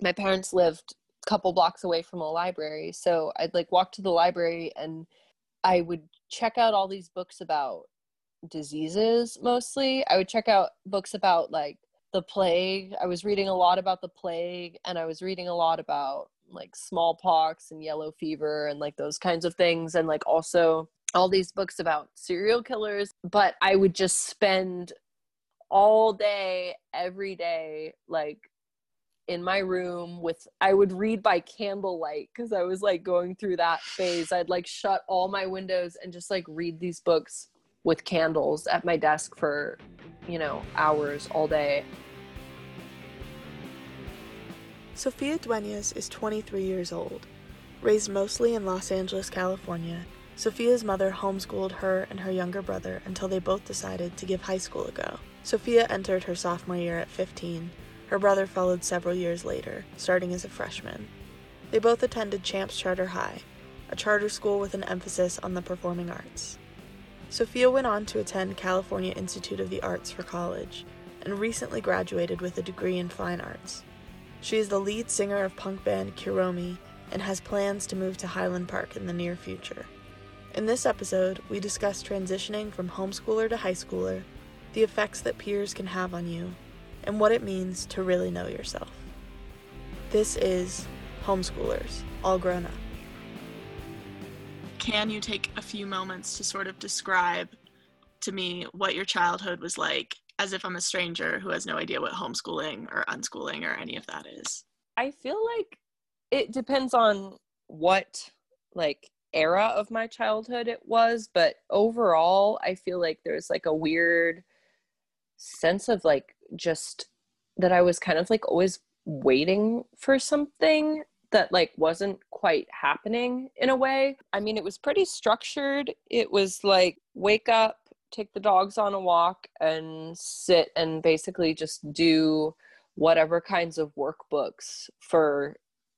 my parents lived a couple blocks away from a library. So I'd like walk to the library and I would check out all these books about diseases mostly. I would check out books about like the plague. I was reading a lot about the plague and I was reading a lot about like smallpox and yellow fever and like those kinds of things and like also all these books about serial killers but i would just spend all day every day like in my room with i would read by candlelight because i was like going through that phase i'd like shut all my windows and just like read these books with candles at my desk for you know hours all day Sophia Dueñas is 23 years old. Raised mostly in Los Angeles, California, Sophia's mother homeschooled her and her younger brother until they both decided to give high school a go. Sophia entered her sophomore year at 15. Her brother followed several years later, starting as a freshman. They both attended Champs Charter High, a charter school with an emphasis on the performing arts. Sophia went on to attend California Institute of the Arts for college and recently graduated with a degree in fine arts. She is the lead singer of punk band Kuromi and has plans to move to Highland Park in the near future. In this episode, we discuss transitioning from homeschooler to high schooler, the effects that peers can have on you, and what it means to really know yourself. This is Homeschoolers, All Grown Up. Can you take a few moments to sort of describe to me what your childhood was like as if I'm a stranger who has no idea what homeschooling or unschooling or any of that is. I feel like it depends on what like era of my childhood it was, but overall, I feel like there's like a weird sense of like just that I was kind of like always waiting for something that like wasn't quite happening in a way. I mean, it was pretty structured. It was like wake up, take the dogs on a walk and sit and basically just do whatever kinds of workbooks for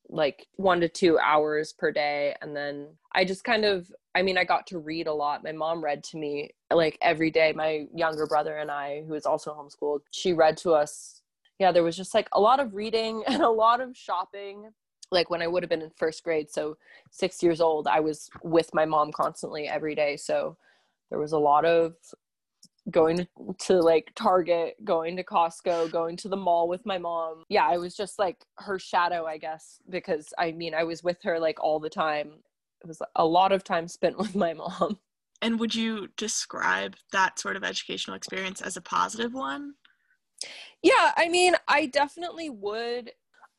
like one to two hours per day. And then I just kind of, I mean, I got to read a lot. My mom read to me like every day. My younger brother and I, who is also homeschooled, she read to us. Yeah, there was just like a lot of reading and a lot of shopping. Like when I would have been in first grade, so six years old, I was with my mom constantly every day. So there was a lot of going to, like Target, going to Costco, going to the mall with my mom. Yeah, I was just like her shadow, I guess, because I mean, I was with her like all the time. It was a lot of time spent with my mom. And would you describe that sort of educational experience as a positive one? Yeah, I mean, I definitely would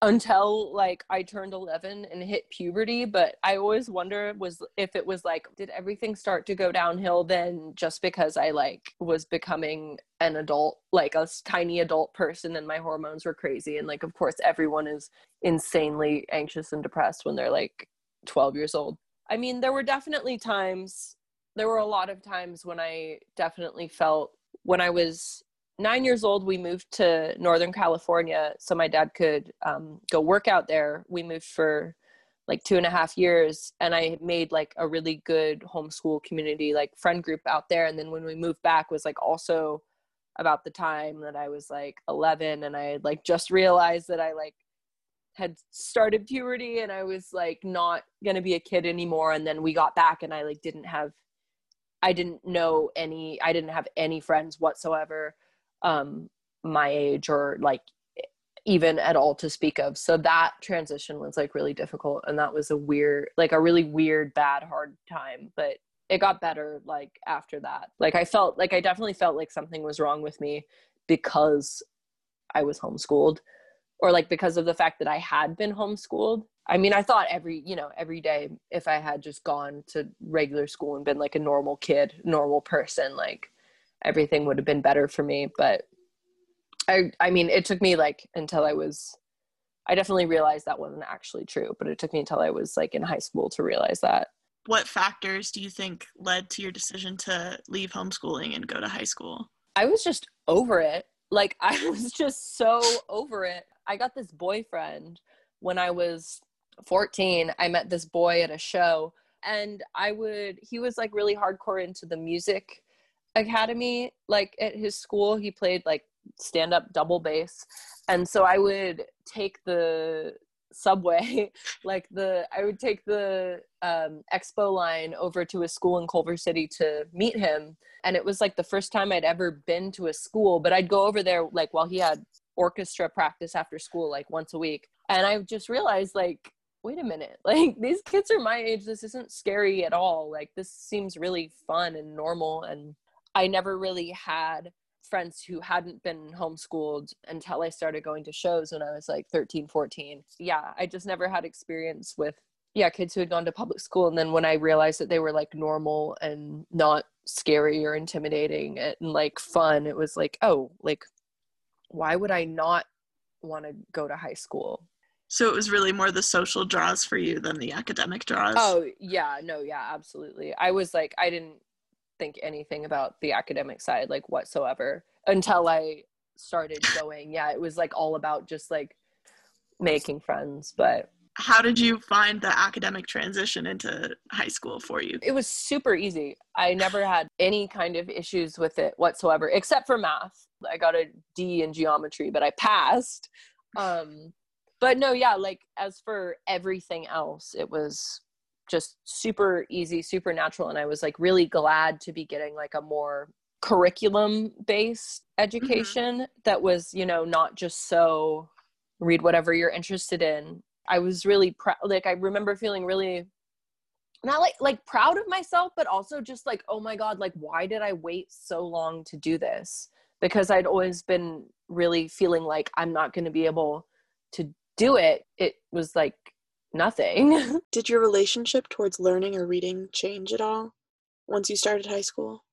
until like I turned 11 and hit puberty but I always wonder was if it was like did everything start to go downhill then just because I like was becoming an adult like a tiny adult person and my hormones were crazy and like of course everyone is insanely anxious and depressed when they're like 12 years old I mean there were definitely times there were a lot of times when I definitely felt when I was nine years old, we moved to Northern California so my dad could um, go work out there. We moved for like two and a half years, and I made like a really good homeschool community, like friend group out there. And then when we moved back, was like also about the time that I was like 11, and I had like just realized that I like had started puberty and I was like not gonna be a kid anymore. And then we got back, and I like didn't have. I didn't know any I didn't have any friends whatsoever um, my age or like even at all to speak of. So that transition was like really difficult and that was a weird like a really weird bad hard time, but it got better like after that. Like I felt like I definitely felt like something was wrong with me because I was homeschooled or like because of the fact that I had been homeschooled. I mean, I thought every, you know, every day if I had just gone to regular school and been like a normal kid, normal person, like everything would have been better for me. But i i mean it took me like until i was i definitely realized that wasn't actually true but it took me until i was like in high school to realize that. What factors do you think led to your decision to leave homeschooling and go to high school? I was just over it. Like i was just so over it i got this boyfriend when i was 14 i met this boy at a show and i would he was like really hardcore into the music academy. Like at his school he played like stand up double bass. And so I would take the subway like the i would take the um, expo line over to a school in culver city to meet him. And it was like the first time i'd ever been to a school but i'd go over there like while he had orchestra practice after school like once a week. And i just realized like wait a minute like these kids are my age this isn't scary at all. Like this seems really fun and normal. And i never really had friends who hadn't been homeschooled until I started going to shows when I was like 13, 14. Yeah, I just never had experience with yeah, kids who had gone to public school. And then when I realized that they were like normal and not scary or intimidating and like fun, it was like, oh, like why would I not want to go to high school? So it was really more the social draws for you than the academic draws. Oh, yeah, no, yeah, absolutely. I was like I didn't think anything about the academic side like whatsoever until I started going. Yeah, it was like all about just like making friends, but how did you find the academic transition into high school for you? It was super easy. I never had any kind of issues with it whatsoever, except for math. I got a D in geometry, but I passed. Um, but no, yeah, like as for everything else, it was just super easy, super natural. And I was like really glad to be getting like a more curriculum based education mm-hmm. that was, you know, not just so read whatever you're interested in. I was really proud. Like, I remember feeling really not like like proud of myself but also just like oh my god like why did i wait so long to do this because i'd always been really feeling like i'm not going to be able to do it it was like nothing. Did your relationship towards learning or reading change at all once you started high school?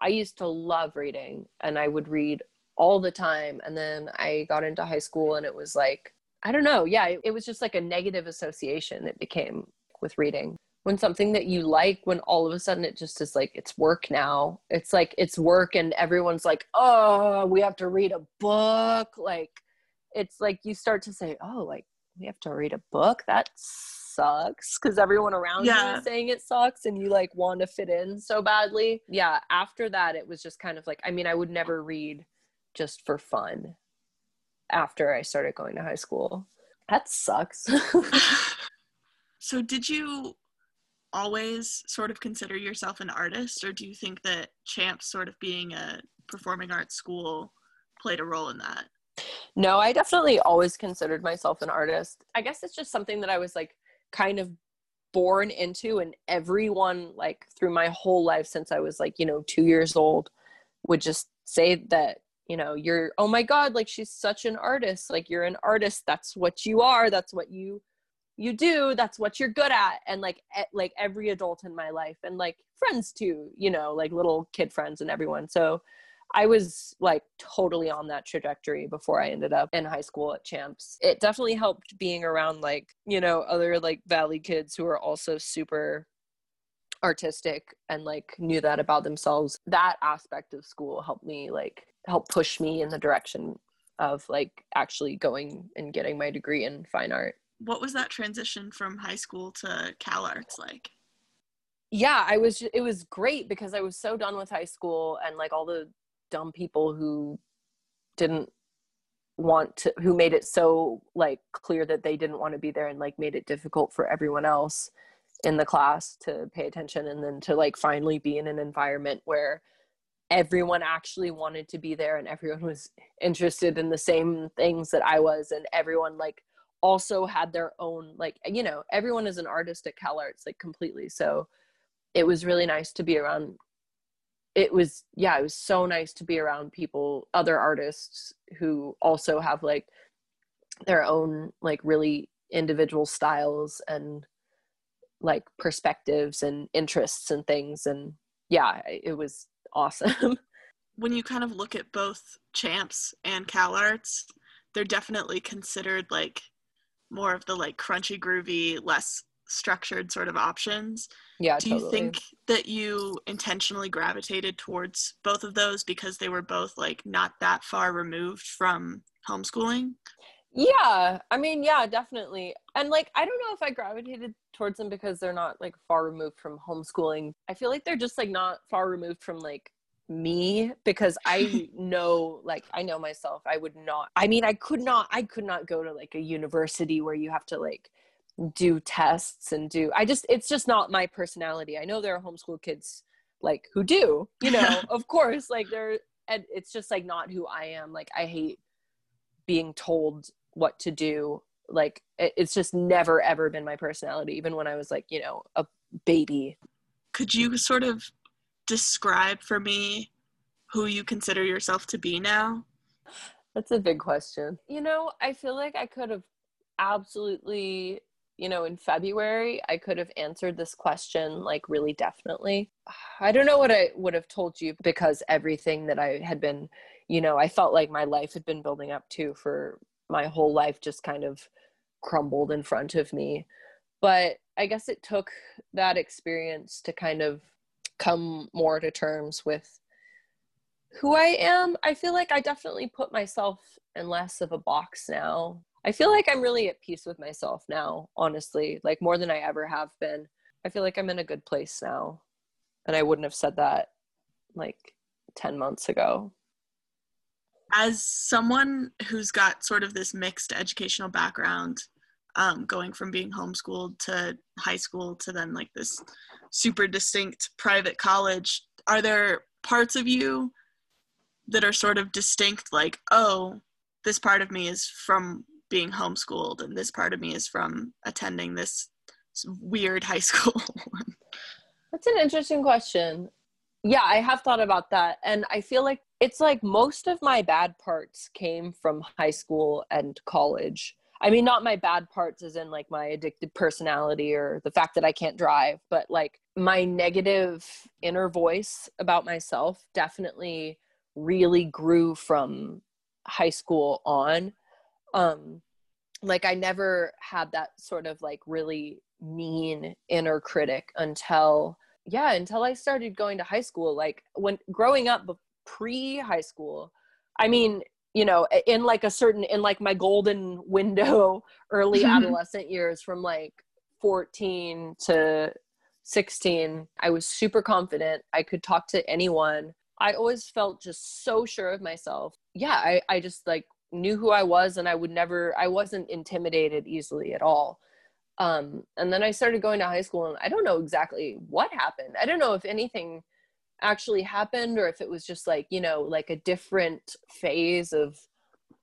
I used to love reading and I would read all the time. And then I got into high school and it was like, I don't know. Yeah, it, was just like a negative association it became with reading. When something that you like, when all of a sudden it just is like, it's work now. It's like, it's work and everyone's like, oh, we have to read a book. Like, it's like you start to say, oh, like, we have to read a book that sucks because everyone around yeah. you is saying it sucks and you like want to fit in so badly yeah after that it was just kind of like i mean i would never read just for fun after i started going to high school that sucks so did you always sort of consider yourself an artist or do you think that champs sort of being a performing arts school played a role in that no, I definitely always considered myself an artist. I guess it's just something that I was like kind of born into and everyone like through my whole life since I was like, you know, 2 years old would just say that, you know, you're oh my god, like she's such an artist. Like you're an artist. That's what you are. That's what you you do that's what you're good at and like like every adult in my life and like friends too you know like little kid friends and everyone so I was like totally on that trajectory before I ended up in high school at Champs. It definitely helped being around like, you know, other like Valley kids who are also super artistic and like knew that about themselves. That aspect of school helped me like help push me in the direction of like actually going and getting my degree in fine art. What was that transition from high school to Cal Arts like? Yeah, I was it was great because I was so done with high school and like all the dumb people who didn't want to who made it so like clear that they didn't want to be there and like made it difficult for everyone else in the class to pay attention and then to like finally be in an environment where everyone actually wanted to be there and everyone was interested in the same things that I was and everyone like also had their own like you know everyone is an artist at Cal Arts like completely. So it was really nice to be around it was yeah it was so nice to be around people other artists who also have like their own like really individual styles and like perspectives and interests and things. And yeah it was awesome. When you kind of look at both champs and cal arts they're definitely considered like more of the like crunchy groovy less structured sort of options. Yeah. Do totally. you think that you intentionally gravitated towards both of those because they were both like not that far removed from homeschooling? Yeah. I mean, yeah, definitely. And like I don't know if I gravitated towards them because they're not like far removed from homeschooling. I feel like they're just like not far removed from like me because I know like I know myself I would not I mean I could not I could not go to like a university where you have to like do tests and do I just it's just not my personality. I know there are homeschool kids like who do, you know, of course like they're and it's just like not who I am. Like I hate being told what to do. Like it, it's just never ever been my personality even when I was like, you know, a baby. Could you sort of describe for me who you consider yourself to be now? That's a big question. You know, I feel like I could have absolutely, you know, in February, I could have answered this question like really definitely. I don't know what I would have told you because everything that I had been, you know, I felt like my life had been building up to for my whole life just kind of crumbled in front of me. But I guess it took that experience to kind of come more to terms with who I am. I feel like I definitely put myself in less of a box now. I feel like I'm really at peace with myself now, honestly, like more than I ever have been. I feel like I'm in a good place now. And I wouldn't have said that like 10 months ago. As someone who's got sort of this mixed educational background, um, going from being homeschooled to high school to then like this super distinct private college are there parts of you that are sort of distinct like oh this part of me is from being homeschooled and this part of me is from attending this weird high school? That's an interesting question. Yeah i have thought about that and i feel like it's like most of my bad parts came from high school and college I mean, not my bad parts as in like my addicted personality or the fact that I can't drive, but like my negative inner voice about myself definitely really grew from high school on. Um, like I never had that sort of like really mean inner critic until yeah until i started going to high school like when growing up pre high school i mean you know in like a certain in like my golden window early mm-hmm. adolescent years from like 14 to 16 i was super confident. I could talk to anyone. I always felt just so sure of myself. Yeah i, I just like knew who i was and i would never i wasn't intimidated easily at all. Um, and then i started going to high school and i don't know exactly what happened. I don't know if anything actually happened or if it was just like you know like a different phase of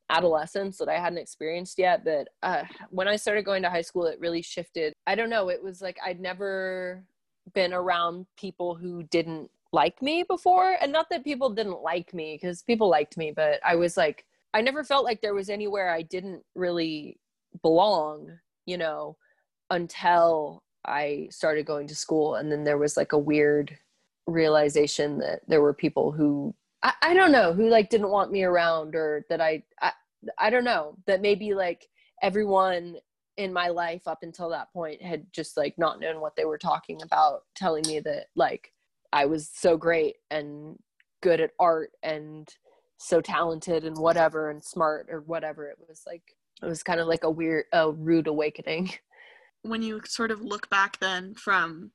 adolescence that i hadn't experienced yet but uh, when i started going to high school it really shifted. I don't know it was like i'd never been around people who didn't like me before and not that people didn't like me because people liked me but i was like i never felt like there was anywhere i didn't really belong you know until i started going to school and then there was like a weird realization that there were people who I, I don't know who like didn't want me around or that I, I I don't know that maybe like everyone in my life up until that point had just like not known what they were talking about telling me that like I was so great and good at art and so talented and whatever and smart or whatever. It was like it was kind of like a weird a rude awakening. When you sort of look back then from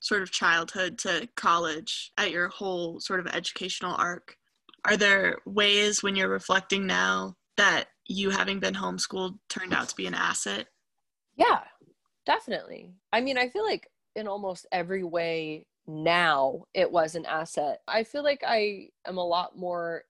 sort of childhood to college at your whole sort of educational arc? Are there ways when you're reflecting now that you having been homeschooled turned out to be an asset? Yeah definitely. I mean i feel like in almost every way now it was an asset. I feel like i am a lot more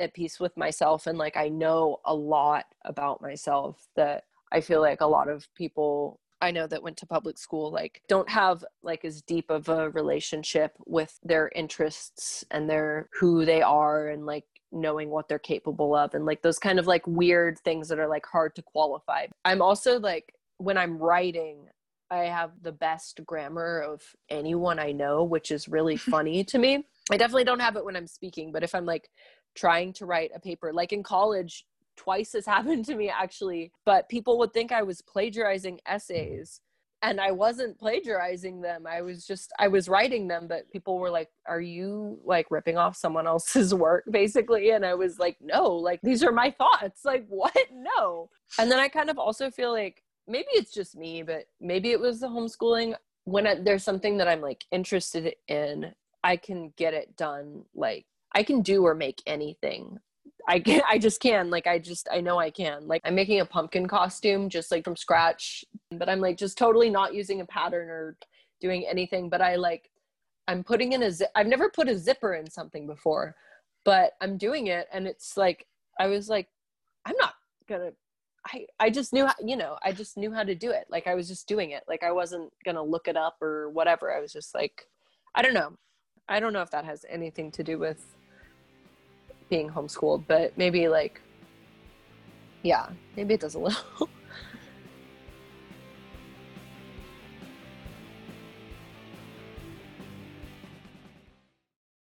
at peace with myself and like i know a lot about myself that i feel like a lot of people I know that went to public school like don't have like as deep of a relationship with their interests and their who they are and like knowing what they're capable of and like those kind of like weird things that are like hard to qualify. I'm also like when I'm writing I have the best grammar of anyone I know, which is really funny to me. I definitely don't have it when I'm speaking, but if I'm like trying to write a paper, like in college, twice has happened to me actually, but people would think I was plagiarizing essays and I wasn't plagiarizing them. I was just I was writing them, but people were like, "Are you like ripping off someone else's work basically?" And I was like, "No, like these are my thoughts." Like, "What? No." And then I kind of also feel like maybe it's just me, but maybe it was the homeschooling when I, there's something that I'm like interested in, I can get it done. Like I can do or make anything. I can, I just can. Like I just I know I can. Like I'm making a pumpkin costume just like from scratch, but I'm like just totally not using a pattern or doing anything. But I like I'm putting in a zip. I've never put a zipper in something before, but I'm doing it, and it's like I was like, I'm not gonna. I I just knew how, you know I just knew how to do it. Like I was just doing it. Like I wasn't gonna look it up or whatever. I was just like, I don't know. I don't know if that has anything to do with being homeschooled, but maybe like, yeah, maybe it does a little.